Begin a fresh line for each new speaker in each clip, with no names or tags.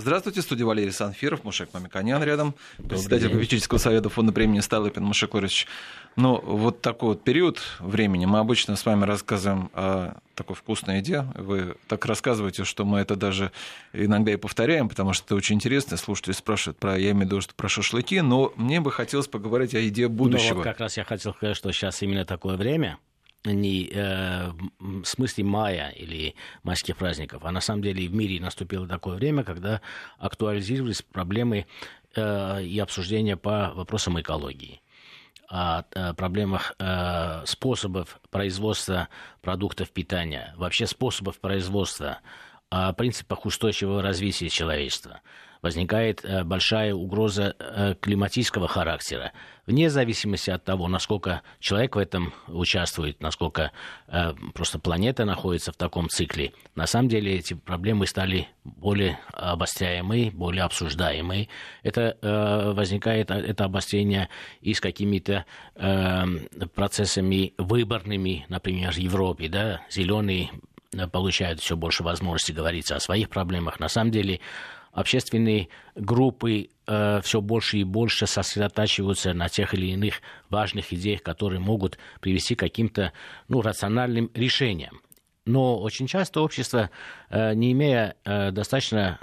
Здравствуйте, студия Валерий Санфиров, Мушек Мамиканян рядом, председатель попечительского совета фонда премии Столыпин Мушек Ларисович. Ну, вот такой вот период времени мы обычно с вами рассказываем о такой вкусной еде. Вы так рассказываете, что мы это даже иногда и повторяем, потому что это очень интересно. Слушатели спрашивают про, я имею в виду, что про шашлыки, но мне бы хотелось поговорить о еде будущего. Ну,
вот как раз я хотел сказать, что сейчас именно такое время, не э, в смысле мая или майских праздников, а на самом деле в мире наступило такое время, когда актуализировались проблемы э, и обсуждения по вопросам экологии. О э, проблемах э, способов производства продуктов питания, вообще способов производства, о принципах устойчивого развития человечества возникает э, большая угроза э, климатического характера. Вне зависимости от того, насколько человек в этом участвует, насколько э, просто планета находится в таком цикле, на самом деле эти проблемы стали более обостряемые, более обсуждаемые. Это возникает, это обострение и с какими-то процессами выборными, например, в Европе, да, зеленые получают все больше возможности говорить о своих проблемах. На самом деле общественные группы э, все больше и больше сосредотачиваются на тех или иных важных идеях, которые могут привести к каким-то ну, рациональным решениям. Но очень часто общество, э, не имея э, достаточно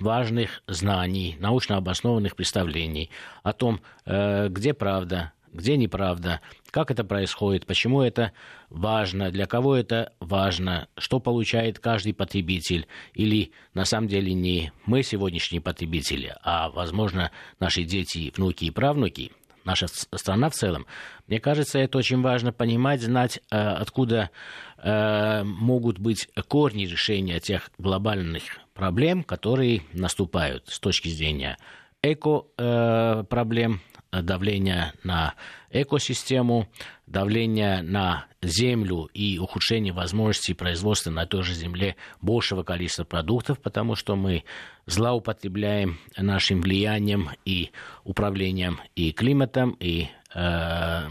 важных знаний, научно обоснованных представлений о том, э, где правда, где неправда, как это происходит, почему это важно, для кого это важно, что получает каждый потребитель, или на самом деле не мы сегодняшние потребители, а, возможно, наши дети, внуки и правнуки, наша страна в целом. Мне кажется, это очень важно понимать, знать, э, откуда э, могут быть корни решения тех глобальных проблем, которые наступают с точки зрения эко-проблем, давления на экосистему, давление на землю и ухудшение возможностей производства на той же земле большего количества продуктов, потому что мы злоупотребляем нашим влиянием и управлением и климатом, и э,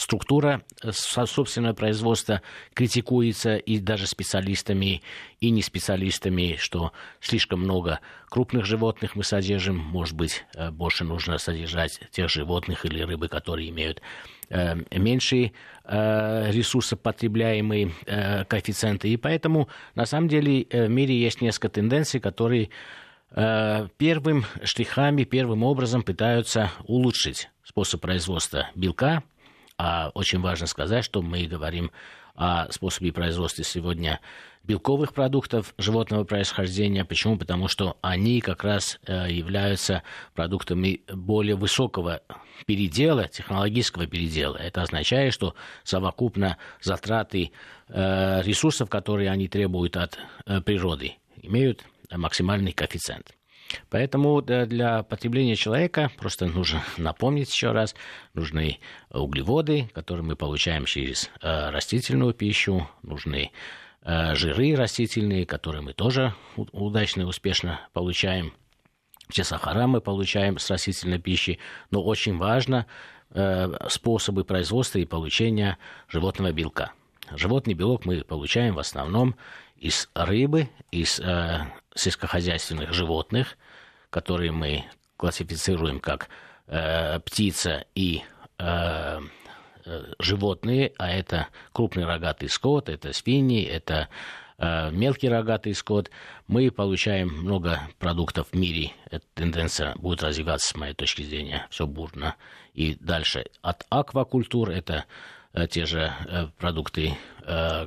структура э, собственного производства критикуется и даже специалистами, и не специалистами, что слишком много крупных животных мы содержим, может быть, э, больше нужно содержать тех животных или рыбы, которые имеют э, меньшие ресурсопотребляемые коэффициенты. И поэтому, на самом деле, в мире есть несколько тенденций, которые первым штрихами, первым образом пытаются улучшить способ производства белка, а очень важно сказать, что мы говорим о способе производства сегодня белковых продуктов животного происхождения. Почему? Потому что они как раз э, являются продуктами более высокого передела, технологического передела. Это означает, что совокупно затраты э, ресурсов, которые они требуют от э, природы, имеют максимальный коэффициент. Поэтому для потребления человека просто нужно напомнить еще раз, нужны углеводы, которые мы получаем через э, растительную пищу, нужны э, жиры растительные, которые мы тоже удачно и успешно получаем. Все сахара мы получаем с растительной пищи, но очень важно э, способы производства и получения животного белка. Животный белок мы получаем в основном из рыбы, из сельскохозяйственных животных, которые мы классифицируем как э, птица и э, э, животные, а это крупный рогатый скот, это свиньи, это э, мелкий рогатый скот, мы получаем много продуктов в мире. Эта тенденция будет развиваться, с моей точки зрения, все бурно. И дальше от аквакультур это Э, те же э, продукты,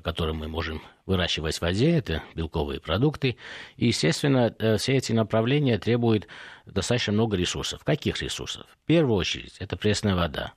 которые мы можем выращивать в воде, это белковые продукты. И, естественно, все эти направления требуют достаточно много ресурсов. Каких ресурсов? В первую очередь, это пресная вода.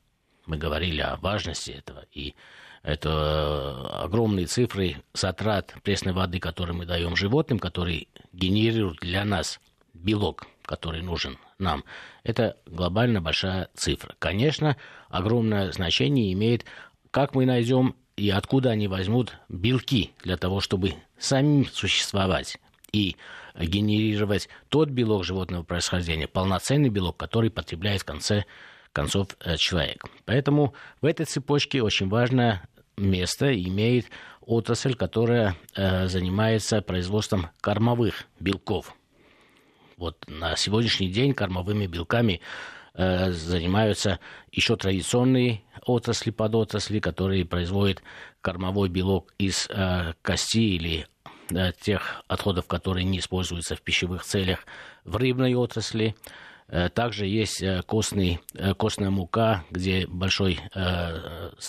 Мы говорили о важности этого. И это огромные цифры затрат пресной воды, которые мы даем животным, которые генерируют для нас белок, который нужен нам. Это глобально большая цифра. Конечно, огромное значение имеет как мы найдем и откуда они возьмут белки для того, чтобы самим существовать и генерировать тот белок животного происхождения, полноценный белок, который потребляет в конце концов э, человек. Поэтому в этой цепочке очень важное место имеет отрасль, которая э, занимается производством кормовых белков. Вот на сегодняшний день кормовыми белками занимаются еще традиционные отрасли, подотрасли, которые производят кормовой белок из э, кости или э, тех отходов, которые не используются в пищевых целях в рыбной отрасли. Э, также есть э, костный, э, костная мука, где большой,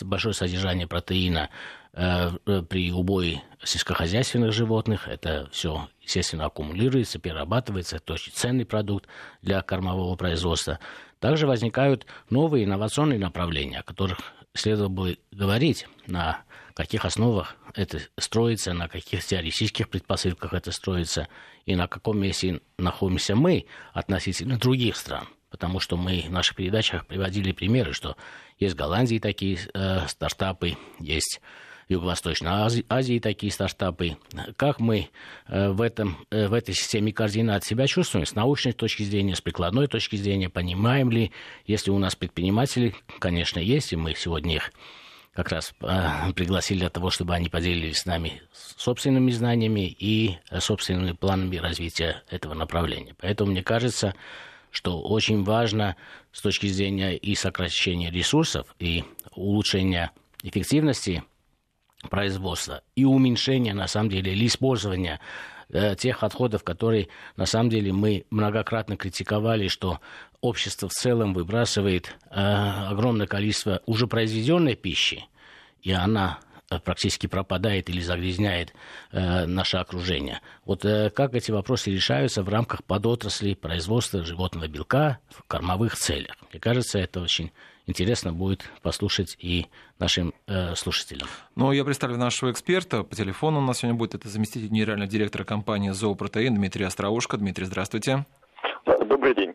большое содержание протеина при убое сельскохозяйственных животных. Это все, естественно, аккумулируется, перерабатывается. Это очень ценный продукт для кормового производства. Также возникают новые инновационные направления, о которых следовало бы говорить, на каких основах это строится, на каких теоретических предпосылках это строится, и на каком месте находимся мы относительно других стран. Потому что мы в наших передачах приводили примеры, что есть в Голландии такие э, стартапы, есть Юго-Восточной Азии, Азии такие стартапы. Как мы э, в, этом, э, в этой системе координат себя чувствуем с научной точки зрения, с прикладной точки зрения, понимаем ли, если у нас предприниматели, конечно, есть, и мы сегодня их как раз э, пригласили для того, чтобы они поделились с нами собственными знаниями и собственными планами развития этого направления. Поэтому мне кажется, что очень важно с точки зрения и сокращения ресурсов, и улучшения эффективности производства, и уменьшения, на самом деле, или использования э, тех отходов, которые, на самом деле, мы многократно критиковали, что общество в целом выбрасывает э, огромное количество уже произведенной пищи, и она практически пропадает или загрязняет э, наше окружение. Вот э, как эти вопросы решаются в рамках подотрасли производства животного белка в кормовых целях? Мне кажется, это очень интересно будет послушать и нашим э, слушателям.
Ну, я представлю нашего эксперта. По телефону у нас сегодня будет это заместитель генерального директора компании «Зоопротеин» Дмитрий Остроушко. Дмитрий, здравствуйте.
Добрый день.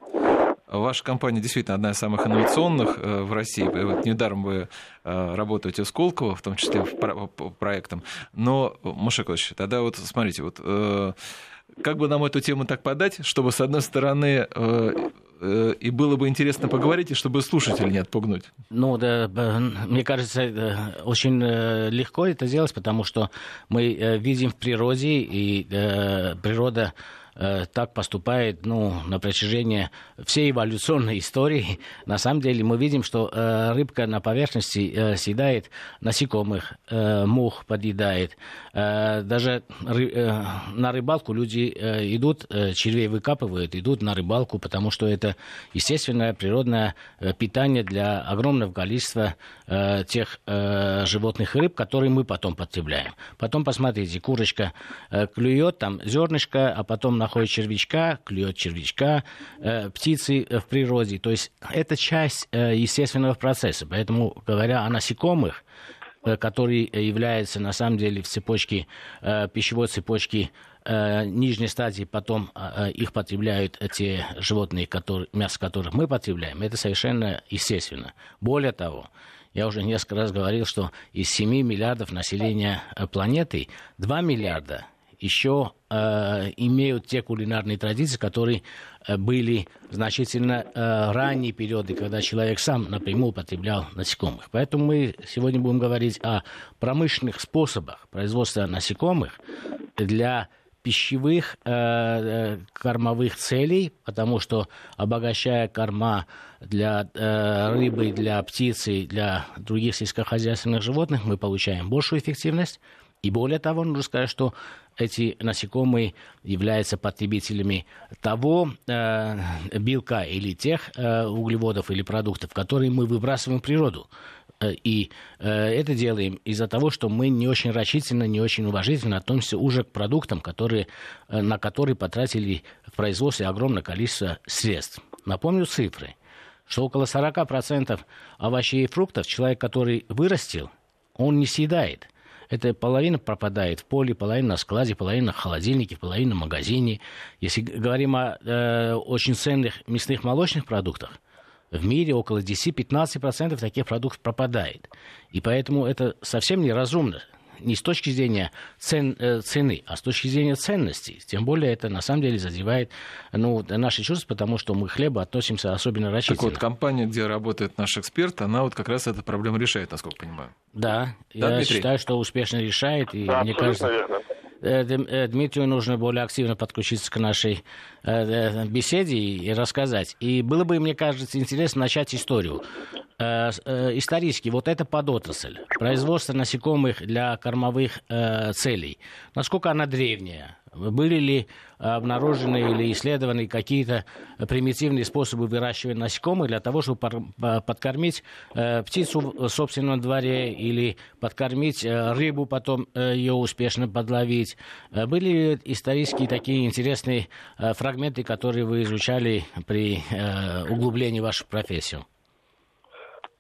Ваша компания действительно одна из самых инновационных э, в России. Вот недаром вы э, работаете в Сколково, в том числе по проектам. Но, Мушекович, тогда вот смотрите, вот э, как бы нам эту тему так подать, чтобы, с одной стороны, и было бы интересно поговорить, и чтобы слушателей не отпугнуть?
Ну, да, мне кажется, очень легко это сделать, потому что мы видим в природе, и природа Э, так поступает ну, на протяжении всей эволюционной истории. На самом деле мы видим, что э, рыбка на поверхности э, съедает насекомых, э, мух подъедает. Э, даже э, на рыбалку люди э, идут, э, червей выкапывают, идут на рыбалку, потому что это естественное природное э, питание для огромного количества э, тех э, животных и рыб, которые мы потом потребляем. Потом посмотрите, курочка э, клюет, там зернышко, а потом находит червячка, клюет червячка, э, птицы в природе. То есть это часть э, естественного процесса. Поэтому, говоря о насекомых, э, который является на самом деле в цепочке, э, пищевой цепочке э, нижней стадии, потом э, их потребляют те животные, которые, мясо которых мы потребляем, это совершенно естественно. Более того, я уже несколько раз говорил, что из 7 миллиардов населения планеты 2 миллиарда еще э, имеют те кулинарные традиции, которые э, были значительно э, ранние периоды, когда человек сам напрямую употреблял насекомых. Поэтому мы сегодня будем говорить о промышленных способах производства насекомых для пищевых э, э кормовых целей, потому что обогащая корма для э, рыбы, для птицы, для других сельскохозяйственных животных, мы получаем большую эффективность. И более того, нужно сказать, что эти насекомые являются потребителями того э, белка или тех э, углеводов или продуктов, которые мы выбрасываем в природу. Э, и э, это делаем из-за того, что мы не очень рачительно, не очень уважительно относимся уже к продуктам, которые, э, на которые потратили в производстве огромное количество средств. Напомню цифры, что около 40% овощей и фруктов человек, который вырастил, он не съедает. Это половина пропадает в поле, половина на складе, половина в холодильнике, половина в магазине. Если говорим о э, очень ценных мясных молочных продуктах, в мире около 10-15% таких продуктов пропадает. И поэтому это совсем неразумно не с точки зрения цен, э, цены, а с точки зрения ценностей. Тем более это на самом деле задевает ну, наши чувства, потому что мы к хлебу относимся особенно рачительно.
Так вот, компания, где работает наш эксперт, она вот как раз эту проблему решает, насколько понимаю.
Да, да я Дмитрий? считаю, что успешно решает. И
да,
мне кажется,
верно.
Дмитрию нужно более активно подключиться к нашей беседе и рассказать. И было бы, мне кажется, интересно начать историю. Исторически, вот эта подотрасль, производство насекомых для кормовых целей, насколько она древняя? Были ли обнаружены или исследованы какие-то примитивные способы выращивания насекомых для того, чтобы подкормить э, птицу в собственном дворе или подкормить э, рыбу, потом э, ее успешно подловить? Были исторические такие интересные фрагменты, которые вы изучали при углублении в вашу профессию?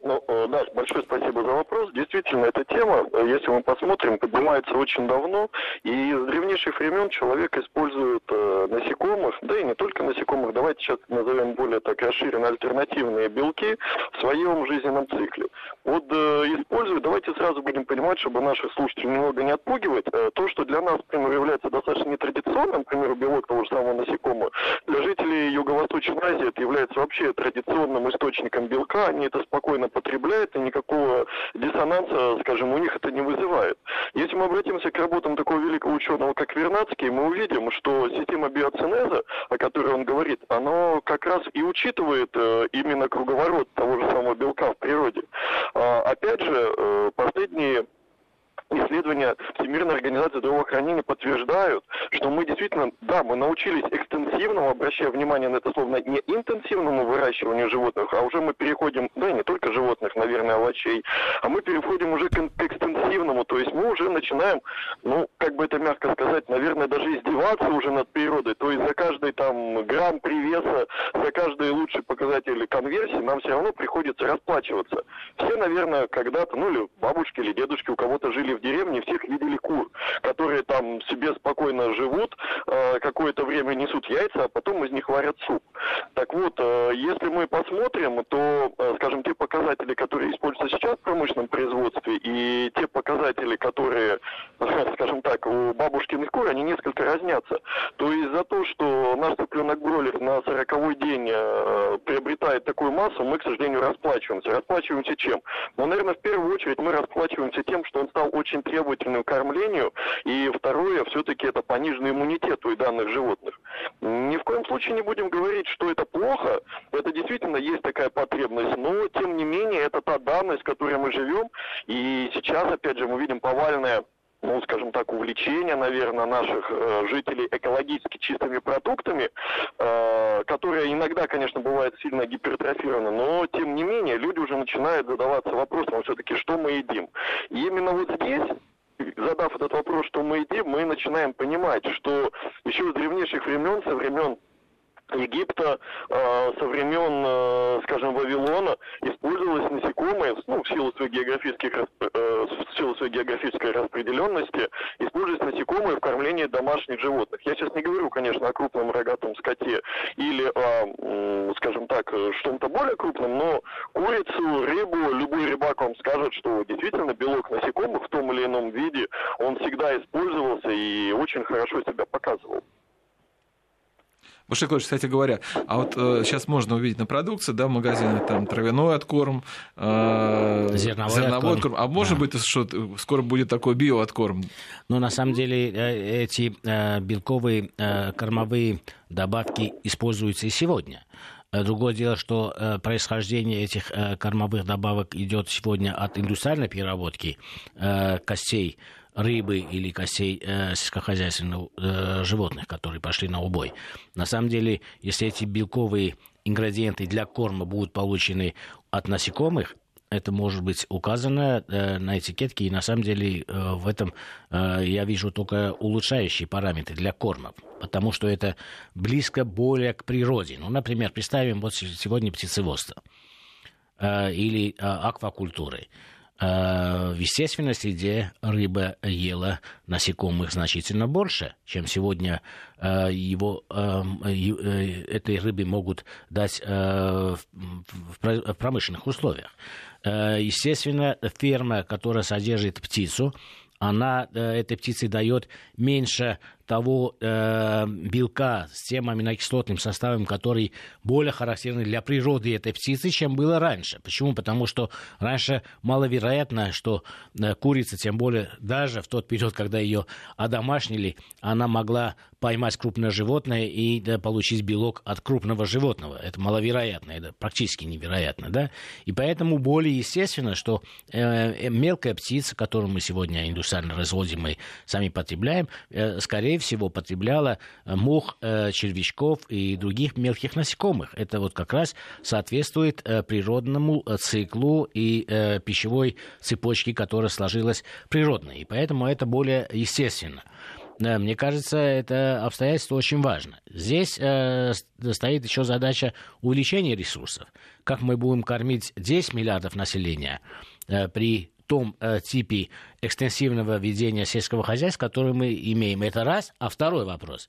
Ну, да, большое спасибо за вопрос. Действительно, эта тема, если мы посмотрим, поднимается очень давно, и с древнейших времен человек использует э, насекомых, да и не только насекомых, давайте сейчас назовем более так расширенно альтернативные белки в своем жизненном цикле. Вот э, используют, давайте сразу будем понимать, чтобы наших слушателей немного не отпугивать, э, то, что для нас, например, является достаточно нетрадиционным, к примеру, белок того же самого насекомого, для жителей Юго-Восточной Азии это является вообще традиционным источником белка, они это спокойно потребляет, и никакого диссонанса, скажем, у них это не вызывает. Если мы обратимся к работам такого великого ученого, как Вернадский, мы увидим, что система биоцинеза, о которой он говорит, она как раз и учитывает э, именно круговорот того же самого белка в природе. А, опять же, э, последние исследования Всемирной организации здравоохранения подтверждают, что мы действительно, да, мы научились экстенсивному, обращая внимание на это словно не интенсивному выращиванию животных, а уже мы переходим, да, не только животных, наверное, овощей, а мы переходим уже к, к экстенсивному, то есть мы уже начинаем, ну, как бы это мягко сказать, наверное, даже издеваться уже над природой, то есть за каждый там грамм привеса, за каждый лучший показатель конверсии нам все равно приходится расплачиваться. Все, наверное, когда-то, ну, или бабушки, или дедушки у кого-то жили в деревне всех видели кур, которые там себе спокойно живут, э, какое-то время несут яйца, а потом из них варят суп. Так вот, э, если мы посмотрим, то, э, скажем, те показатели, которые используются сейчас в промышленном производстве, и те показатели, которые, скажем так, у бабушкиных кур, они несколько разнятся. То есть за то, что наш цыпленок бройлер на 40 день такую массу, мы, к сожалению, расплачиваемся. Расплачиваемся чем? Ну, наверное, в первую очередь мы расплачиваемся тем, что он стал очень требовательным к кормлению, и второе, все-таки это пониженный иммунитет у данных животных. Ни в коем случае не будем говорить, что это плохо, это действительно есть такая потребность, но тем не менее это та данность, в которой мы живем, и сейчас, опять же, мы видим повальное ну, скажем так, увлечение, наверное, наших э, жителей экологически чистыми продуктами, э, которое иногда, конечно, бывает сильно гипертрофировано, но, тем не менее, люди уже начинают задаваться вопросом, а все-таки, что мы едим. И именно вот здесь задав этот вопрос, что мы едим, мы начинаем понимать, что еще с древнейших времен, со времен Египта э, со времен, э, скажем, Вавилона использовалось насекомые, ну, в силу своей географических, э, в силу своей географической распределенности, использовались насекомые в кормлении домашних животных. Я сейчас не говорю, конечно, о крупном рогатом скоте или о, скажем так, что-то более крупном, но курицу, рыбу, любой рыбак вам скажет, что действительно белок насекомых в том или ином виде, он всегда использовался и очень хорошо себя показывал.
Мушек кстати говоря, а вот э, сейчас можно увидеть на продукции, да, в магазинах там травяной откорм, э, зерновой, зерновой откорм. откорм. А может да. быть, что скоро будет такой биооткорм?
Ну, на самом деле, э, эти э, белковые э, кормовые добавки используются и сегодня. Э, другое дело, что э, происхождение этих э, кормовых добавок идет сегодня от индустриальной переработки э, костей рыбы или костей э, сельскохозяйственных э, животных, которые пошли на убой. На самом деле, если эти белковые ингредиенты для корма будут получены от насекомых, это может быть указано э, на этикетке, и на самом деле э, в этом э, я вижу только улучшающие параметры для кормов, потому что это близко более к природе. Ну, например, представим вот сегодня птицеводство э, или э, аквакультуры. В естественной среде рыба ела насекомых значительно больше, чем сегодня а, его, а, э, этой рыбы могут дать в промышленных условиях. Естественно, ферма, которая содержит птицу, она э, этой птице дает меньше того э, белка с тем аминокислотным составом, который более характерный для природы этой птицы, чем было раньше. Почему? Потому что раньше маловероятно, что э, курица, тем более даже в тот период, когда ее одомашнили, она могла поймать крупное животное и да, получить белок от крупного животного. Это маловероятно, это практически невероятно. Да? И поэтому более естественно, что э, э мелкая птица, которую мы сегодня индустриально разводим и сами потребляем, э, скорее всего, потребляла э, мух, э, червячков и других мелких насекомых. Это вот как раз соответствует э, природному циклу и пищевой цепочке, которая сложилась природно. И поэтому это более естественно. Мне кажется, это обстоятельство очень важно. Здесь э, стоит еще задача увеличения ресурсов. Как мы будем кормить 10 миллиардов населения э, при том э, типе экстенсивного ведения сельского хозяйства, который мы имеем. Это раз. А второй вопрос.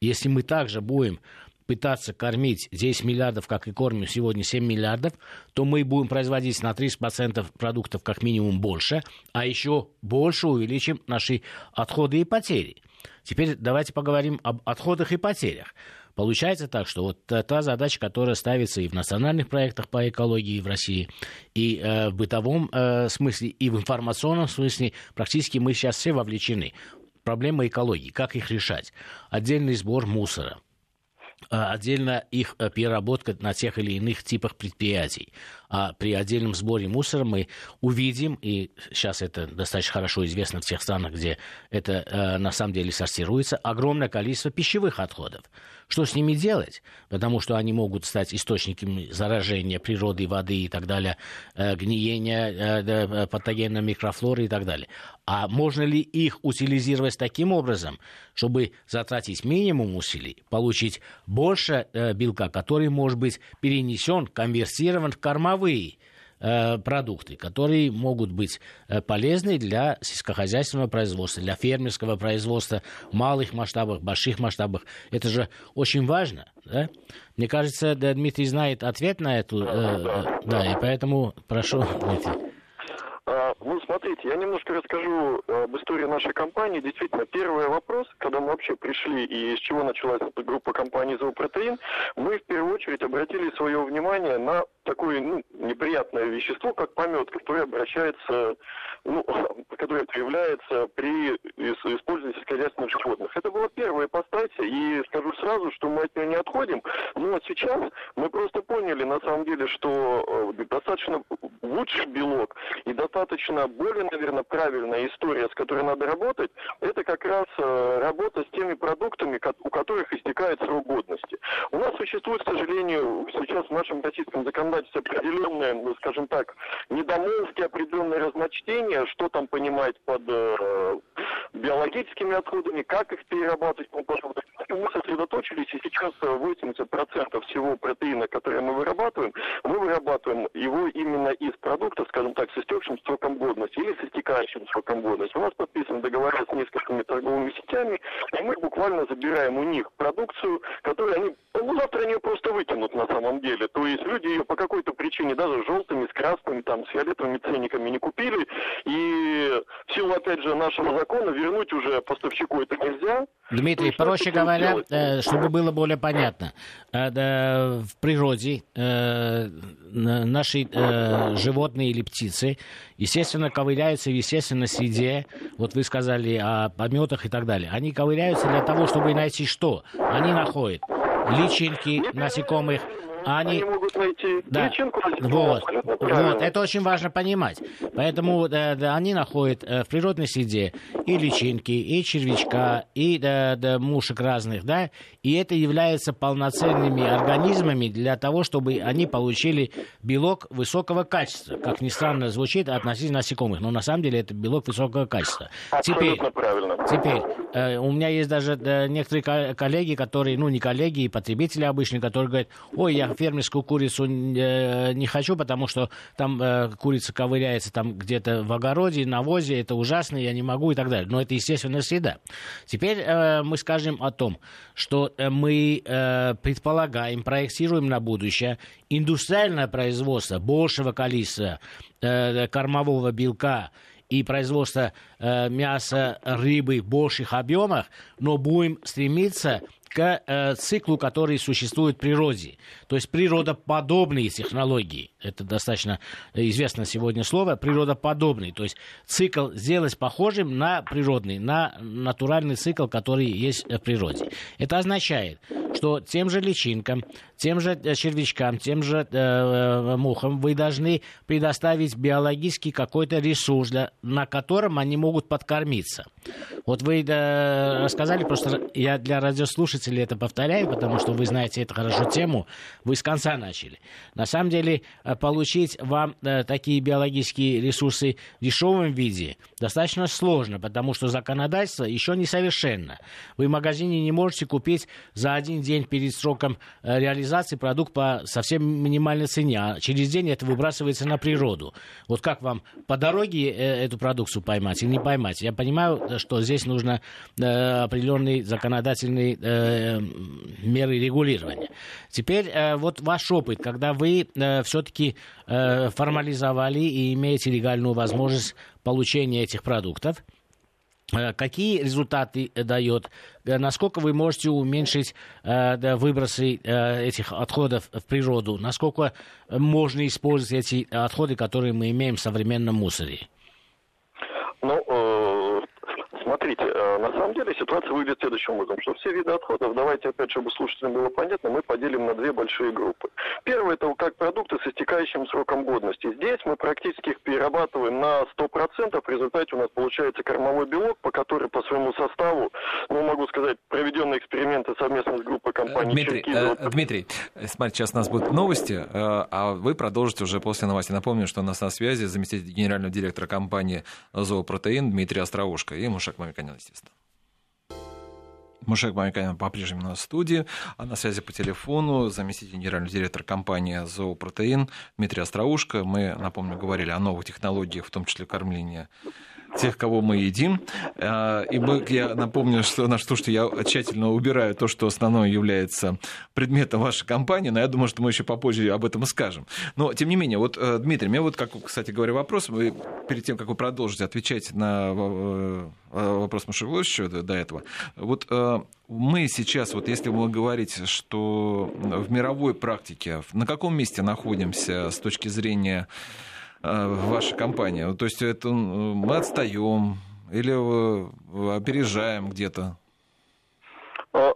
Если мы также будем пытаться кормить 10 миллиардов, как и кормим сегодня 7 миллиардов, то мы будем производить на 30% продуктов как минимум больше, а еще больше увеличим наши отходы и потери. Теперь давайте поговорим об отходах и потерях. Получается так, что вот та задача, которая ставится и в национальных проектах по экологии в России, и э, в бытовом э, смысле, и в информационном смысле, практически мы сейчас все вовлечены. Проблема экологии, как их решать? Отдельный сбор мусора, а отдельно их э, переработка на тех или иных типах предприятий. А при отдельном сборе мусора мы увидим, и сейчас это достаточно хорошо известно в тех странах, где это э, на самом деле сортируется, огромное количество пищевых отходов. Что с ними делать? Потому что они могут стать источниками заражения природы, воды и так далее, э, гниения э, э, патогенной микрофлоры и так далее. А можно ли их утилизировать таким образом, чтобы затратить минимум усилий, получить больше белка, который может быть перенесен, конвертирован в кормовые Э, продукты, которые могут быть э, полезны для сельскохозяйственного производства, для фермерского производства в малых масштабах, больших масштабах. Это же очень важно. Да? Мне кажется, Дмитрий знает ответ на эту. Э, да, и поэтому прошу, Дмитрий.
Ну, смотрите, я немножко расскажу об истории нашей компании. Действительно, первый вопрос, когда мы вообще пришли и с чего началась эта группа компаний «Зоопротеин», мы в первую очередь обратили свое внимание на такое ну, неприятное вещество, как помет, которое обращается, ну, которое появляется при использовании сельскохозяйственных животных. Это было первое по стати, и скажу сразу, что мы от нее не отходим, но сейчас мы просто поняли, на самом деле, что э, достаточно лучший белок и достаточно более, наверное, правильная история, с которой надо работать, это как раз э, работа с теми продуктами, у которых истекает срок годности. У нас существует, к сожалению, сейчас в нашем российском законодательстве определенные, ну, скажем так, недомолвки, определенные разночтения, что там понимать под э, биологическими отходами, как их перерабатывать, мы сосредоточились, и сейчас 80% всего протеина, который мы вырабатываем, мы вырабатываем его именно из продуктов, скажем так, с истекшим сроком годности или с истекающим сроком годности. У нас подписан договор с несколькими торговыми сетями, и мы буквально забираем у них продукцию, которую они, ну, завтра они ее просто выкинут на самом деле. То есть люди ее по какой-то причине даже с желтыми, с красными, там, с фиолетовыми ценниками не купили, и в силу, опять же, нашего закона вернуть уже поставщику это нельзя.
Дмитрий, проще говоря, делать? Э, чтобы было более понятно, э, в природе э, наши животные или птицы, естественно, ковыряются в естественной среде. Вот вы сказали о пометах и так далее. Они ковыряются для того, чтобы найти что? Они находят личинки насекомых, они, они могут найти да. личинку. Вот, вот, это очень важно понимать. Поэтому да, да, они находят э, в природной среде и личинки, и червячка, и да, да, мушек разных, да, и это является полноценными организмами для того, чтобы они получили белок высокого качества. Как ни странно звучит относительно насекомых, но на самом деле это белок высокого качества.
Абсолютно теперь, правильно.
Теперь, э, у меня есть даже э, некоторые коллеги, которые, ну не коллеги, и потребители обычные, которые говорят, ой, я фермерскую курицу э, не хочу, потому что там э, курица ковыряется там где-то в огороде, навозе, это ужасно, я не могу и так далее. Но это естественная среда. Теперь э, мы скажем о том, что мы предполагаем, проектируем на будущее индустриальное производство большего количества кормового белка и производство э, мяса, рыбы в больших объемах, но будем стремиться к э, циклу, который существует в природе. То есть природоподобные технологии. Это достаточно известное сегодня слово. Природоподобный. То есть цикл сделать похожим на природный, на натуральный цикл, который есть в природе. Это означает, что тем же личинкам, тем же э, червячкам, тем же э, э, мухам вы должны предоставить биологический какой-то ресурс, для, на котором они могут подкормиться. Вот вы э, рассказали, просто я для радиослушателей это повторяю, потому что вы знаете эту хорошо тему, вы с конца начали. На самом деле, э, получить вам э, такие биологические ресурсы в дешевом виде достаточно сложно, потому что законодательство еще несовершенно. Вы в магазине не можете купить за один день перед сроком э, реализации продукт по совсем минимальной цене, а через день это выбрасывается на природу. Вот как вам по дороге эту продукцию поймать или не поймать? Я понимаю, что здесь нужно э, определенные законодательные меры регулирования. Теперь вот ваш опыт, когда вы все-таки формализовали и имеете легальную возможность получения этих продуктов – Э, какие результаты дает? Э, насколько вы можете уменьшить э, выбросы этих отходов в природу? Насколько можно использовать эти отходы, которые мы имеем в современном мусоре?
Ну, Смотрите, э, на самом деле ситуация выглядит следующим образом, что все виды отходов, давайте опять, чтобы слушателям было понятно, мы поделим на две большие группы. Первое, это как продукты с истекающим сроком годности. Здесь мы практически их перерабатываем на 100%, в результате у нас получается кормовой белок, по который по своему составу, ну, могу сказать, проведенные эксперименты совместно с группой компаний
Дмитрий, Черкизова. э, Дмитрий, смотрите, сейчас у нас будут новости, э, а вы продолжите уже после новостей. Напомню, что у нас на связи заместитель генерального директора компании «Зоопротеин» Дмитрий Остроушко и Мушак Мамиканян, естественно. Мушек Мамиканян по-прежнему на студии, а на связи по телефону заместитель генерального директора компании «Зоопротеин» Дмитрий Остроушко. Мы, напомню, говорили о новых технологиях, в том числе кормления тех, кого мы едим. А, и мы, я напомню, что наш слушатель, я тщательно убираю то, что основное является предметом вашей компании, но я думаю, что мы еще попозже об этом и скажем. Но, тем не менее, вот, э, Дмитрий, мне вот, как, кстати говоря, вопрос, вы перед тем, как вы продолжите отвечать на э, вопрос Машевловича до этого, вот э, мы сейчас, вот если вы говорите, что в мировой практике, на каком месте находимся с точки зрения ваша компания? То есть это мы отстаем или опережаем где-то?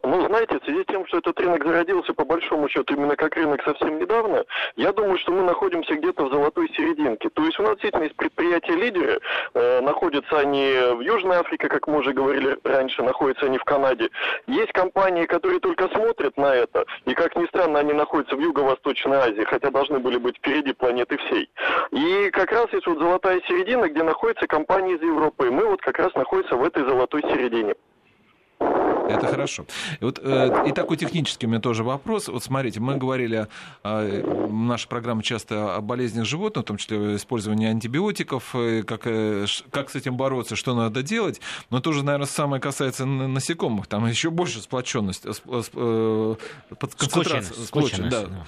Ну, знаете, в связи с тем, что этот рынок зародился по большому счету именно как рынок совсем недавно, я думаю, что мы находимся где-то в золотой серединке. То есть у нас действительно есть предприятия-лидеры, э, находятся они в Южной Африке, как мы уже говорили раньше, находятся они в Канаде. Есть компании, которые только смотрят на это, и, как ни странно, они находятся в Юго-Восточной Азии, хотя должны были быть впереди планеты всей. И как раз есть вот золотая середина, где находятся компании из Европы, и мы вот как раз находимся в этой золотой середине.
Это хорошо. И, вот, э, и такой технический у меня тоже вопрос. Вот смотрите, мы говорили, э, наша программа часто о болезнях животных, в том числе использовании антибиотиков, э, как, э, как с этим бороться, что надо делать. Но тоже, наверное, самое касается насекомых. Там еще больше сплоченность, э,
э, концентрация. Сплоченность, да. да.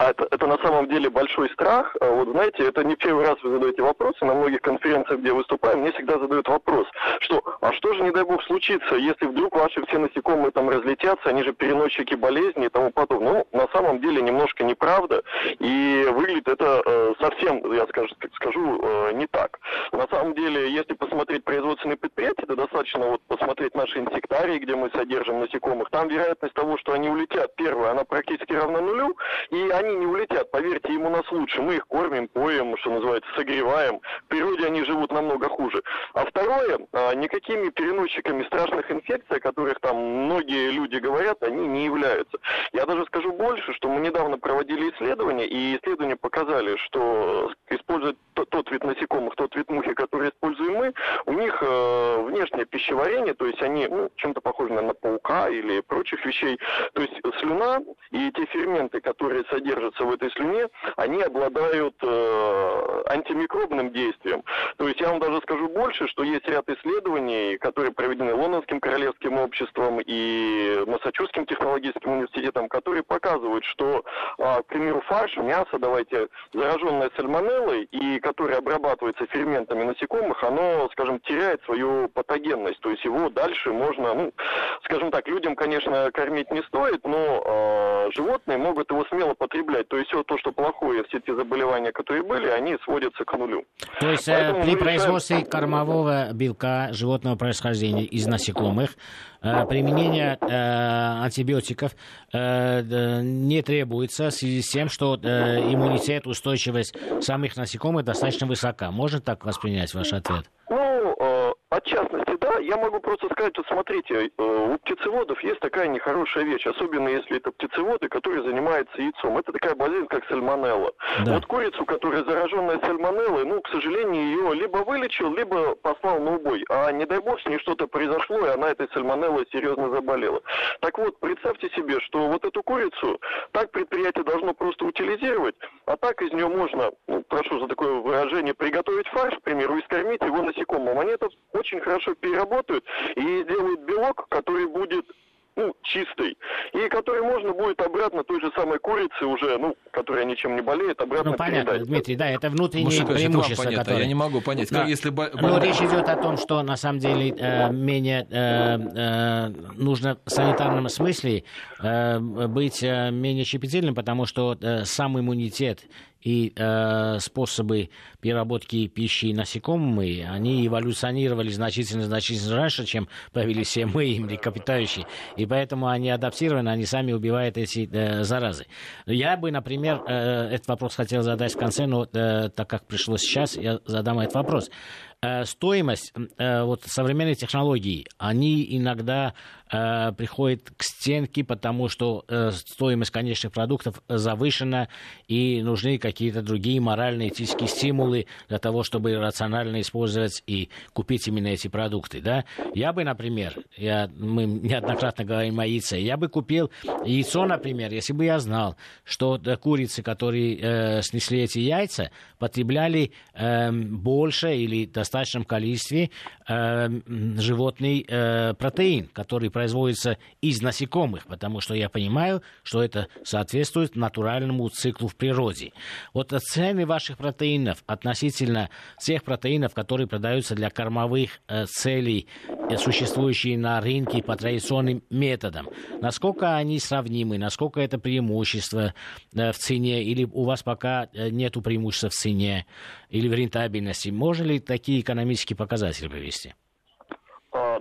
А это, это на самом деле большой страх. А вот знаете, это не первый раз вы задаете вопросы. На многих конференциях, где выступаем, мне всегда задают вопрос, что а что же, не дай бог, случится, если вдруг ваши все насекомые там разлетятся, они же переносчики болезни и тому подобное. Ну, на самом деле немножко неправда. И выглядит это э, совсем, я скажу, скажу э, не так. На самом деле, если посмотреть производственные предприятия, то достаточно вот посмотреть наши инсектарии, где мы содержим насекомых. Там вероятность того, что они улетят, первая, она практически равна нулю, и они они не улетят, поверьте, им у нас лучше. Мы их кормим, поем, что называется, согреваем. В природе они живут намного хуже. А второе, а, никакими переносчиками страшных инфекций, о которых там многие люди говорят, они не являются. Я даже скажу больше, что мы недавно проводили исследования, и исследования показали, что использовать тот вид насекомых, тот вид мухи, который используем мы, у них э, внешнее пищеварение, то есть они ну, чем-то похожи на паука, или прочих вещей. То есть слюна и те ферменты, которые содержатся в этой слюне, они обладают э, антимикробным действием. То есть я вам даже скажу больше, что есть ряд исследований, которые проведены Лондонским королевским обществом и Массачусетским технологическим университетом, которые показывают, что, э, к примеру, фарш, мясо, давайте, зараженное сальмонеллой и которое обрабатывается ферментами насекомых, оно, скажем, теряет свою патогенность. То есть его дальше можно, ну, скажем так, людям, конечно, кормить не стоит, но э, животные могут его смело потреблять. То есть все то, что плохое, все те заболевания, которые были, они сводятся к нулю.
То есть э, Поэтому при производстве решаем... кормового белка животного происхождения из насекомых э, применение э, антибиотиков не требуется в связи с тем, что иммунитет, устойчивость самих насекомых достаточно высока. Можно так воспринять ваш ответ?
Ну, от частности, я могу просто сказать, вот смотрите, э, у птицеводов есть такая нехорошая вещь, особенно если это птицеводы, которые занимаются яйцом. Это такая болезнь, как сальмонелла. Да. Вот курицу, которая зараженная сальмонеллой, ну, к сожалению, ее либо вылечил, либо послал на убой. А не дай бог, с ней что-то произошло, и она этой сальмонеллой серьезно заболела. Так вот, представьте себе, что вот эту курицу так предприятие должно просто утилизировать, а так из нее можно, ну, прошу за такое выражение, приготовить фарш, к примеру, и скормить его насекомым. Они это очень хорошо переработают и сделают белок, который будет ну, чистый, и который можно будет обратно той же самой курице уже, ну, которая ничем не болеет, обратно
Ну, понятно,
передать.
Дмитрий, да, это внутренние Мужик, преимущества,
это
которые...
Я не могу понять,
да.
как, если...
Но речь идет о том, что на самом деле э, менее э, э, нужно в санитарном смысле э, быть э, менее щепетильным, потому что э, сам иммунитет и э, способы переработки пищи насекомыми, они эволюционировали значительно-значительно раньше, чем появились все мы, млекопитающие. И поэтому они адаптированы, они сами убивают эти э, заразы. Я бы, например, э, этот вопрос хотел задать в конце, но э, так как пришло сейчас, я задам этот вопрос. Э, стоимость э, вот, современной технологии, они иногда э, приходят к стенке, потому что стоимость конечных продуктов завышена, и нужны какие-то другие моральные, этические стимулы для того, чтобы рационально использовать и купить именно эти продукты. Да? Я бы, например, я, мы неоднократно говорим о яйце, я бы купил яйцо, например, если бы я знал, что курицы, которые э, снесли эти яйца, потребляли э, больше или достаточно достаточном количестве э, животный э, протеин, который производится из насекомых, потому что я понимаю, что это соответствует натуральному циклу в природе. Вот цены ваших протеинов относительно всех протеинов, которые продаются для кормовых э, целей, э, существующие на рынке по традиционным методам, насколько они сравнимы, насколько это преимущество э, в цене, или у вас пока э, нет преимущества в цене или в рентабельности? Можно ли такие экономические показатели привести?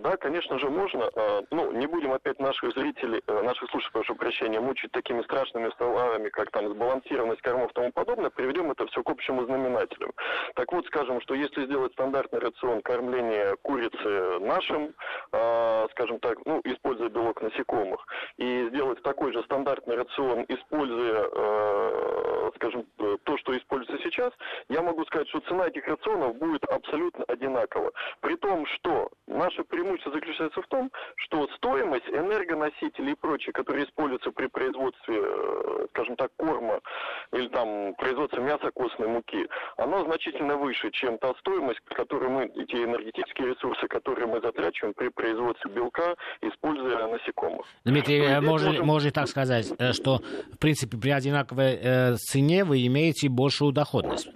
Да, конечно же, можно. А, ну, не будем опять наших зрителей, э, наших слушателей, прошу прощения, мучить такими страшными словами, как там сбалансированность кормов и тому подобное. Приведем это все к общему знаменателю. Так вот, скажем, что если сделать стандартный рацион кормления курицы нашим, а, скажем так, ну, используя белок насекомых, и сделать такой же стандартный рацион, используя, а, скажем, то, что используется сейчас, я могу сказать, что цена этих рационов будет абсолютно одинакова. При том, что наше преимущество заключается в том, что стоимость энергоносителей и прочее, которые используются при производстве, э, скажем так, корма или там производстве мяса костной муки, она значительно выше, чем та стоимость, которую мы, те энергетические ресурсы, которые мы затрачиваем при производстве белка, используя насекомых.
Дмитрий, э, можно, можем... можно так сказать, э, что в принципе при одинаковой э, цене вы имеете большую доходность.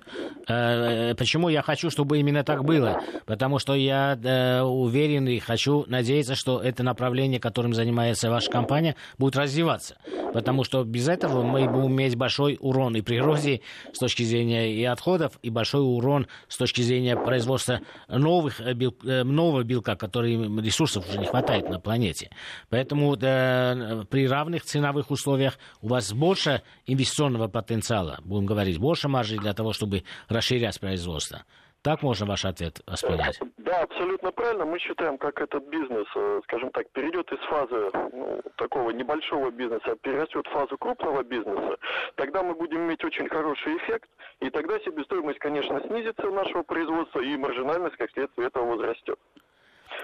Э, почему я хочу, чтобы именно так было? Потому что я э, уверен и хочу надеяться, что это направление, которым занимается ваша компания, будет развиваться. Потому что без этого мы будем иметь большой урон и природе с точки зрения и отходов, и большой урон с точки зрения производства новых, э, бел, э, нового белка, который ресурсов уже не хватает на планете. Поэтому э, при равных ценовых условиях у вас больше инвестиционного потенциала, будем говорить, больше маржи для того, чтобы расширять производство. Так можно ваш ответ воспринять?
Да, абсолютно правильно. Мы считаем, как этот бизнес, э, скажем так, перейдет из фазы ну, такого небольшого бизнеса, а перерастет в фазу крупного бизнеса, тогда мы будем иметь очень хороший эффект, и тогда себестоимость, конечно, снизится нашего производства, и маржинальность, как следствие этого, возрастет.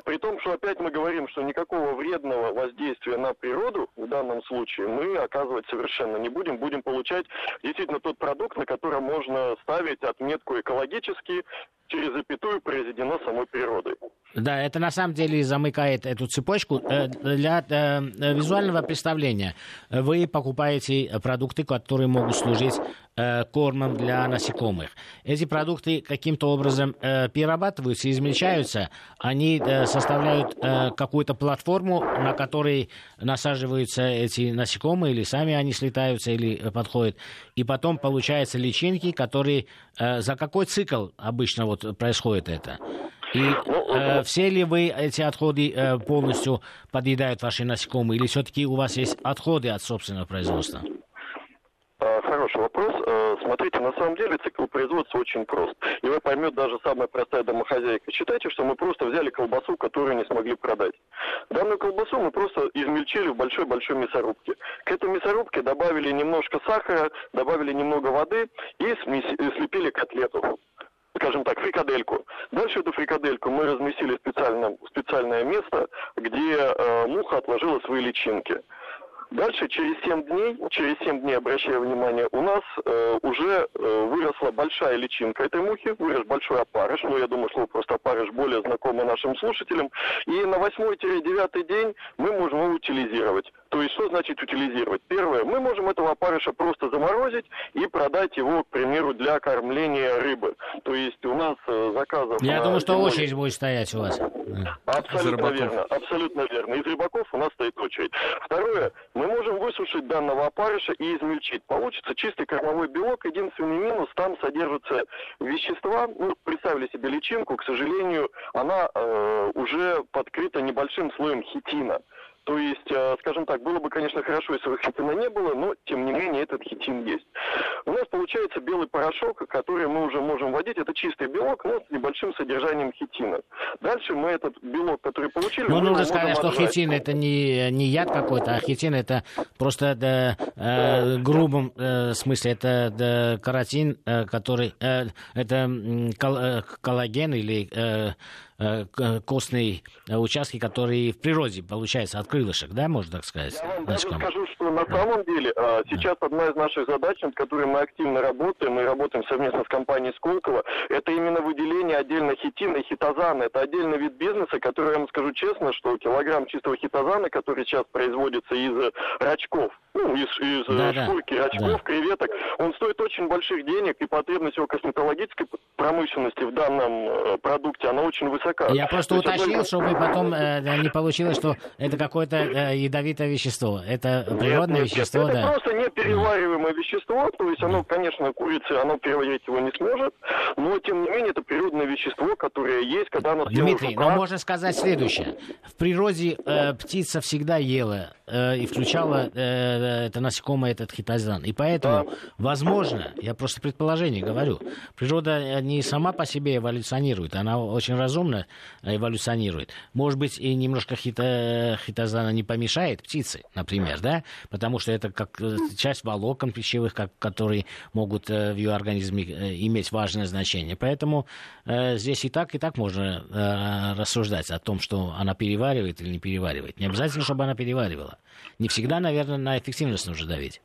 При том, что опять мы говорим, что никакого вредного воздействия на природу в данном случае мы оказывать совершенно не будем. Будем получать действительно тот продукт, на котором можно ставить отметку экологический, через запятую произведено самой природой.
Да, это на самом деле замыкает эту цепочку. Э, для э, визуального представления вы покупаете продукты, которые могут служить э, кормом для насекомых. Эти продукты каким-то образом перерабатываются, измельчаются, они составляют какую-то платформу, на которой насаживаются эти насекомые, или сами они слетаются, или подходят. И потом получаются личинки, которые... За какой цикл обычно вот происходит это? И ну, э, все ли вы эти отходы э, полностью подъедают ваши насекомые, или все-таки у вас есть отходы от собственного производства?
А, хороший вопрос. Э, смотрите, на самом деле цикл производства очень прост. И вы поймет даже самая простая домохозяйка. Считайте, что мы просто взяли колбасу, которую не смогли продать. Данную колбасу мы просто измельчили в большой-большой мясорубке. К этой мясорубке добавили немножко сахара, добавили немного воды и слепили котлету скажем так, фрикадельку. Дальше эту фрикадельку мы разместили в специальном, специальное место, где э, муха отложила свои личинки. Дальше, через 7 дней, через 7 дней, обращаю внимание, у нас э, уже э, выросла большая личинка этой мухи, вырос большой опарыш, ну, я думаю, слово просто опарыш более знакомо нашим слушателям, и на 8-9 день мы можем его утилизировать. То есть, что значит утилизировать? Первое, мы можем этого опарыша просто заморозить и продать его, к примеру, для кормления рыбы. То есть, у нас э, заказов...
Я думаю, что зимой... очередь будет стоять у вас.
Абсолютно верно, абсолютно верно. Из рыбаков у нас стоит очередь. Второе, мы можем высушить данного опарыша и измельчить. Получится чистый кормовой белок. Единственный минус, там содержатся вещества. Ну, представили себе личинку, к сожалению, она э, уже подкрыта небольшим слоем хитина. То есть, э, скажем так, было бы, конечно, хорошо, если бы хитина не было, но, тем не менее, этот хитин есть. У нас получается белый порошок, который мы уже можем вводить. Это чистый белок, но с небольшим содержанием хитина. Дальше мы этот белок, который получили...
Ну, нужно сказать, что хитин это не, не яд какой-то, а хитин это просто да, э, грубом э, смысле это да, каротин, э, который... Э, это кол, э, коллаген или... Э, Э, костные э, участки, которые в природе, получается, от крылышек, да, можно так сказать?
Я вам даже скажу, что на самом деле а, сейчас одна из наших задач, над которой мы активно работаем, мы работаем совместно с компанией Сколково, это именно выделение отдельно хитина и хитозана. Это отдельный вид бизнеса, который, я вам скажу честно, что килограмм чистого хитозана, который сейчас производится из рачков, ну, из, из да, шкурки да, рачков, да. креветок, он стоит очень больших денег, и потребность его косметологической промышленности в данном э, продукте, она очень высока высока.
Я просто То уточнил, только... чтобы потом э, не получилось, что это какое-то э, ядовитое вещество. Это природное нет, нет, вещество,
это
да.
Это просто неперевариваемое вещество, то есть оно, конечно, курица, оно переварить его не сможет, но тем не менее это природное вещество, которое есть, когда оно
Дмитрий, но можно сказать следующее. В природе э, птица всегда ела э, и включала э, это насекомое, этот хитозан. И поэтому, возможно, я просто предположение говорю, природа не сама по себе эволюционирует, она очень эволюционно эволюционирует. Может быть, и немножко хито, хитозана не помешает птице, например, да, потому что это как э, часть волокон пищевых, как, которые могут э, в ее организме э, иметь важное значение. Поэтому э, здесь и так, и так можно э, рассуждать о том, что она переваривает или не переваривает. Не обязательно, чтобы она переваривала. Не всегда, наверное, на эффективность нужно давить.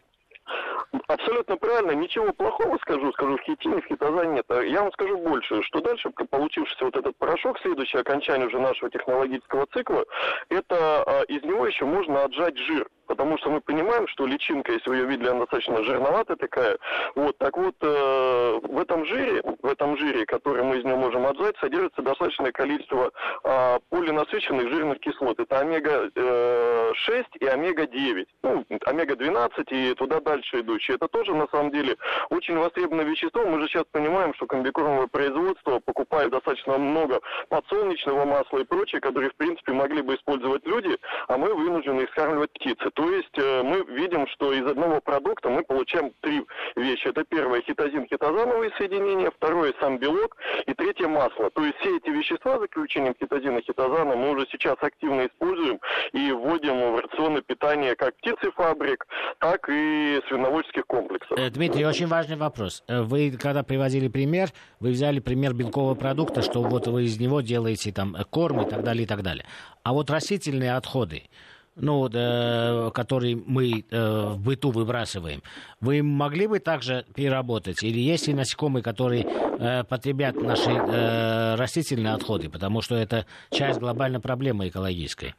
Абсолютно правильно. Ничего плохого скажу, скажу в хитине, в хитозане нет. Я вам скажу больше, что дальше, получившийся вот этот порошок, следующее окончание уже нашего технологического цикла, это а, из него еще можно отжать жир. Потому что мы понимаем, что личинка, если вы ее видели, она достаточно жирноватая такая. Вот, так вот, э, в этом жире, в этом жире, который мы из него можем отжать, содержится достаточное количество э, полинасыщенных жирных кислот. Это омега-6 э, и омега-9. Ну, омега-12 и туда дальше идущие. Это тоже, на самом деле, очень востребованное вещество. Мы же сейчас понимаем, что комбикормовое производство покупает достаточно много подсолнечного масла и прочее, которые, в принципе, могли бы использовать люди, а мы вынуждены их скармливать птицы. То есть э, мы видим, что из одного продукта мы получаем три вещи. Это первое хитозин, хитозановые соединения, второе сам белок и третье масло. То есть все эти вещества, за исключением хитозина, хитозана, мы уже сейчас активно используем и вводим в рационы питания как птицефабрик, так и свиноводческих комплексов.
Э, Дмитрий, очень важный вопрос. Э, вы, когда приводили пример, вы взяли пример белкового продукта, что вот вы из него делаете там корм и так далее, и так далее. А вот растительные отходы, ну, э, которые мы э, в быту выбрасываем, вы могли бы также переработать? Или есть ли насекомые, которые э, потребят наши э, растительные отходы? Потому что это часть глобальной проблемы экологической.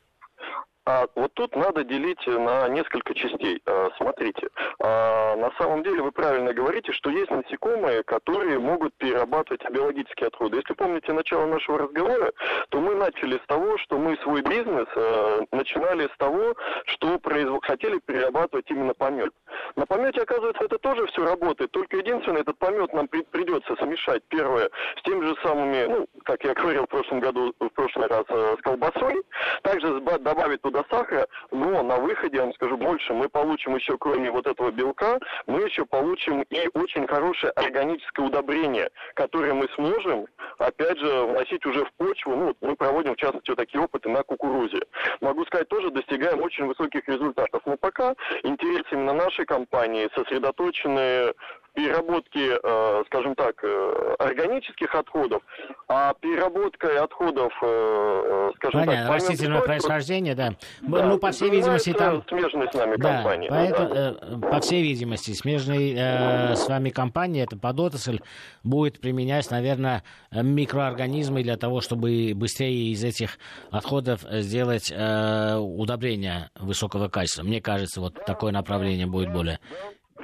А вот тут надо делить на несколько частей. А, смотрите, а, на самом деле вы правильно говорите, что есть насекомые, которые могут перерабатывать биологические отходы. Если помните начало нашего разговора, то мы начали с того, что мы свой бизнес а, начинали с того, что произв... хотели перерабатывать именно помет. На помете, оказывается, это тоже все работает, только единственное, этот помет нам при... придется смешать, первое, с теми же самыми, ну, как я говорил в прошлом году, в прошлый раз, с колбасой, также добавить туда до сахара, но на выходе, я вам скажу больше, мы получим еще, кроме вот этого белка, мы еще получим и очень хорошее органическое удобрение, которое мы сможем, опять же, вносить уже в почву. Ну, мы проводим, в частности, вот такие опыты на кукурузе. Могу сказать, тоже достигаем очень высоких результатов. Но пока интерес именно нашей компании сосредоточены переработки, э, скажем так, э, органических отходов, а переработкой отходов,
э, скажем Понятно, так... растительного происхождения, да. да. Ну, по всей видимости, там...
Смежной с нами да, компании.
Поэтому, да. По всей видимости, смежной э, с вами компании, это подотрасль, будет применять, наверное, микроорганизмы для того, чтобы быстрее из этих отходов сделать э, удобрения высокого качества. Мне кажется, вот такое направление будет более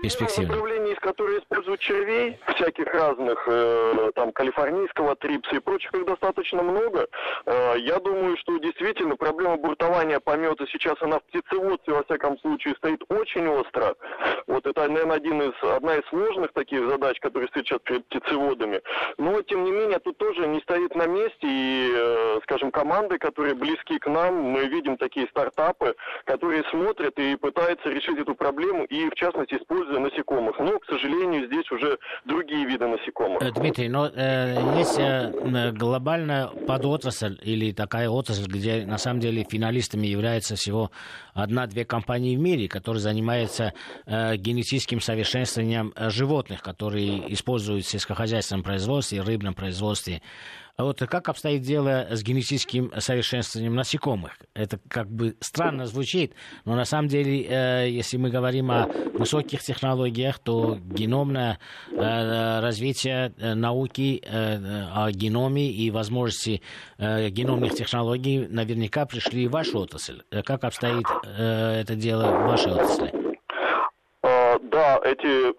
перспективно
которые используют червей, всяких разных, э, там, калифорнийского трипса и прочих, их достаточно много. Э, я думаю, что действительно проблема буртования помета сейчас, она в птицеводстве, во всяком случае, стоит очень остро. Вот это, наверное, один из, одна из сложных таких задач, которые стоят сейчас перед птицеводами. Но, тем не менее, тут тоже не стоит на месте, и, э, скажем, команды, которые близки к нам, мы видим такие стартапы, которые смотрят и пытаются решить эту проблему, и, в частности, используя насекомых. Но, к сожалению, здесь уже другие виды насекомых.
Э, Дмитрий, но э, есть э, глобальная подотрасль или такая отрасль, где на самом деле финалистами являются всего одна-две компании в мире, которые занимаются э, генетическим совершенствованием э, животных, которые используют в сельскохозяйственном производстве, рыбном производстве. А вот как обстоит дело с генетическим совершенствованием насекомых? Это как бы странно звучит, но на самом деле, э, если мы говорим о высоких технологиях, то геномное э, развитие э, науки о геноме и возможности геномных технологий наверняка пришли в вашу отрасль. Как обстоит это дело в вашей отрасли?
Да, эти,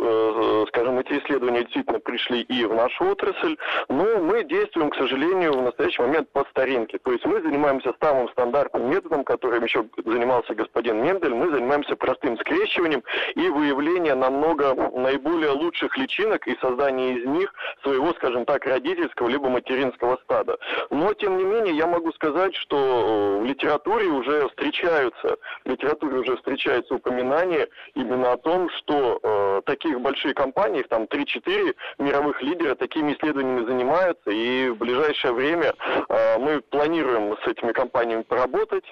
эти исследования действительно пришли и в нашу отрасль, но мы действуем, к сожалению, в настоящий момент по старинке. То есть мы занимаемся самым стандартным методом, которым еще занимался господин Мендель. Мы занимаемся простым скрещиванием и выявлением намного наиболее лучших личинок и создания из них своего, скажем так, родительского либо материнского стада. Но, тем не менее, я могу сказать, что э, в литературе уже встречаются, в литературе уже встречаются упоминания именно о том, что э, таких больших компаний, там 3-4 мировых лидера такими исследованиями занимаются, и в ближайшее время э, мы планируем с этими компаниями поработать,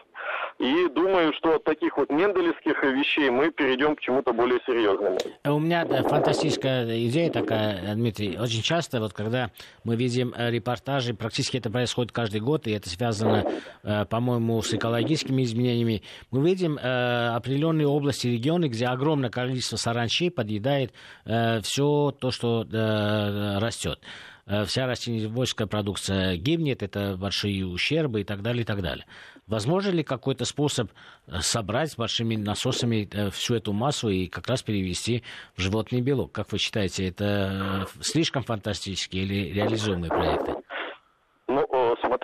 и думаю, что от таких вот менделевских вещей мы перейдем к чему-то более серьезному.
У меня фантастическая идея такая, Дмитрий. Очень часто, вот когда мы видим э, репортажи, практически это происходит каждый год, и это связано, э, по-моему, с экологическими изменениями, мы видим э, определенные области, регионы, где огромное количество саранчей подъедает все то, что растет вся растениеводческая продукция гибнет, это большие ущербы и так далее, и так далее. Возможно ли какой-то способ э, собрать с большими насосами э, всю эту массу и как раз перевести в животный белок? Как вы считаете, это э, слишком фантастические или реализуемые проекты?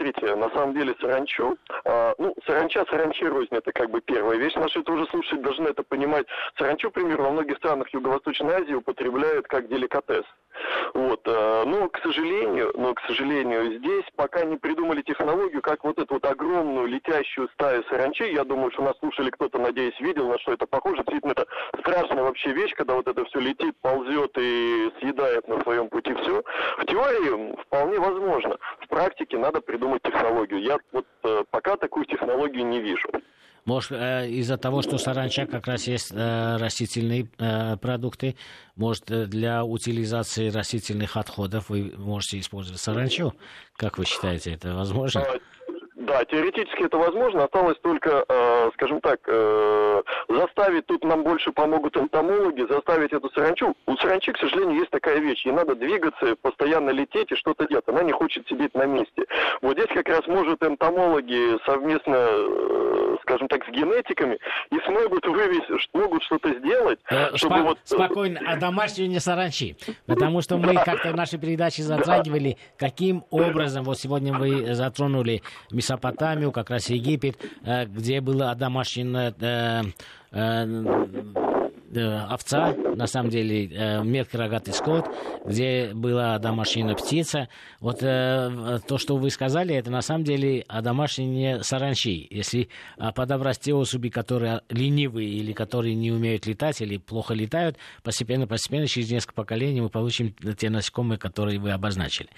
Смотрите, на самом деле саранчу, а, ну, саранча, саранчи рознь, это как бы первая вещь. Наши тоже слушатели должны это понимать. Саранчу, к примеру, во многих странах Юго-Восточной Азии употребляют как деликатес. Вот, а, но, к сожалению, но, к сожалению, здесь пока не придумали технологию, как вот эту вот огромную летящую стаю саранчи, я думаю, что нас слушали кто-то, надеюсь, видел, на что это похоже. Действительно, это страшная вообще вещь, когда вот это все летит, ползет и съедает на своем пути все. В теории вполне возможно. В практике надо придумать технологию. Я вот э, пока такую технологию не вижу.
Может, э, из-за того, что саранча как раз есть э, растительные продукты, может, для утилизации растительных отходов вы можете использовать саранчу? Как вы считаете, это возможно? А,
да, теоретически это возможно. Осталось только, скажем так, заставить, тут нам больше помогут энтомологи, заставить эту саранчу. У саранчи, к сожалению, есть такая вещь. Ей надо двигаться, постоянно лететь и что-то делать. Она не хочет сидеть на месте. Вот здесь как раз может энтомологи совместно, э, скажем так, с генетиками и смогут вывести, смогут что-то сделать,
э, чтобы Спо- вот... Спокойно, а домашнюю не саранчи. Потому что мы как-то в нашей передаче затрагивали, каким образом, вот сегодня вы затронули Месопотамию, как раз Египет, э, где было домашнее э, э, Э, овца, на самом деле, э, рогатый скот, где была домашняя птица. Вот э, то, что вы сказали, это на самом деле о домашней саранчи. Если подобрать те особи, которые ленивые или которые не умеют летать или плохо летают, постепенно-постепенно через несколько поколений мы получим те насекомые, которые вы обозначили.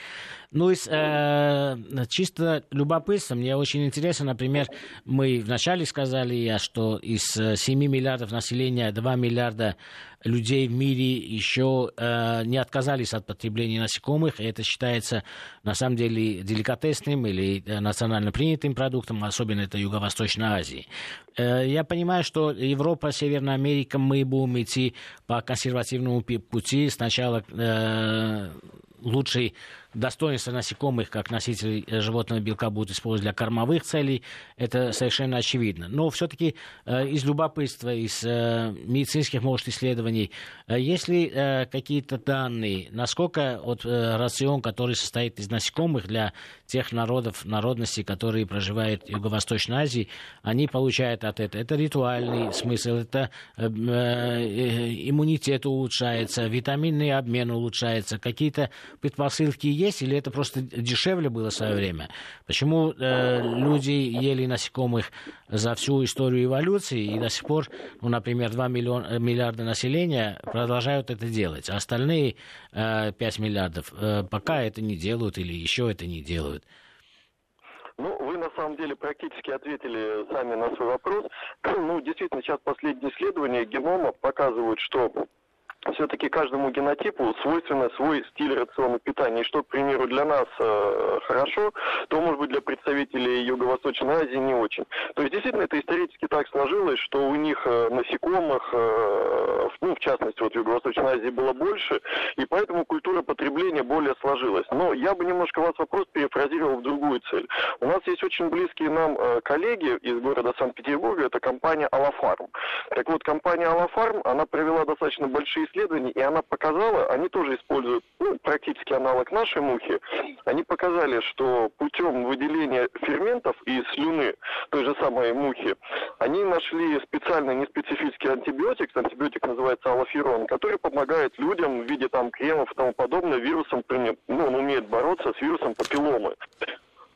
Ну, из э, чисто любопытства, мне очень интересно, например, мы вначале сказали, что из 7 миллиардов населения 2 миллиарда миллиарда людей в мире еще э, не отказались от потребления насекомых, и это считается на самом деле деликатесным или э, национально принятым продуктом, особенно это Юго-Восточной Азии. Э, я понимаю, что Европа, Северная Америка, мы будем идти по консервативному пути. Сначала э, лучший достоинства насекомых как носителей э, животного белка будут использовать для кормовых целей, это совершенно очевидно. Но все-таки э, из любопытства, из э, медицинских, может, исследований, есть ли какие-то данные, насколько вот, рацион, который состоит из насекомых для тех народов, народностей, которые проживают в Юго-Восточной Азии, они получают от этого. Это ритуальный смысл, это иммунитет улучшается, витаминный обмен улучшается, какие-то предпосылки есть, или это просто дешевле было в свое время? Почему э, люди ели насекомых за всю историю эволюции, и до сих пор, ну, например, 2 миллион, э, миллиарда населения продолжают это делать, а остальные э, 5 миллиардов э, пока это не делают или еще это не делают?
Ну, вы на самом деле практически ответили сами на свой вопрос. Ну, действительно, сейчас последние исследования генома показывают, что все-таки каждому генотипу свойственно свой стиль рациона питания. И что, к примеру, для нас э, хорошо, то, может быть, для представителей Юго-Восточной Азии не очень. То есть, действительно, это исторически так сложилось, что у них э, насекомых, э, ну, в частности, вот в Юго-Восточной Азии было больше, и поэтому культура потребления более сложилась. Но я бы немножко вас вопрос перефразировал в другую цель. У нас есть очень близкие нам э, коллеги из города Санкт-Петербурга, это компания «Алафарм». Так вот, компания «Алафарм», она провела достаточно большие исследований, и она показала, они тоже используют ну, практически аналог нашей мухи, они показали, что путем выделения ферментов из слюны той же самой мухи, они нашли специальный неспецифический антибиотик, антибиотик называется аллоферон, который помогает людям в виде там кремов и тому подобное вирусом, ну, он умеет бороться с вирусом папилломы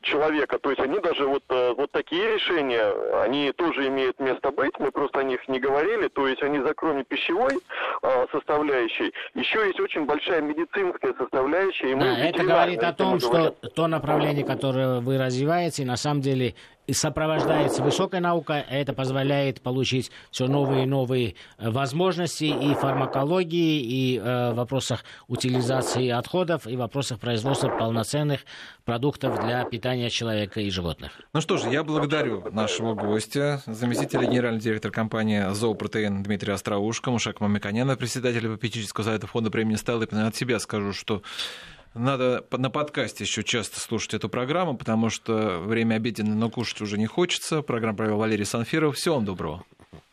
человека. То есть они даже вот, э, вот такие решения, они тоже имеют место быть, мы просто о них не говорили. То есть они за кроме пищевой э, составляющей, еще есть очень большая медицинская составляющая. И
да, это говорит о том, что то направление, которое вы развиваете, на самом деле сопровождается высокая наука, а это позволяет получить все новые и новые э, возможности и фармакологии, и э, вопросах утилизации отходов, и в вопросах производства полноценных продуктов для питания человека и животных.
Ну что ж, я благодарю нашего гостя, заместителя генерального директора компании «Зоопротеин» Дмитрия Остроушка, Мушак Мамиканяна, председателя попечительского совета фонда премии Столыпина. От себя скажу, что надо на подкасте еще часто слушать эту программу, потому что время обеденное, но кушать уже не хочется. Программу провел Валерий Санфиров. Всего вам доброго.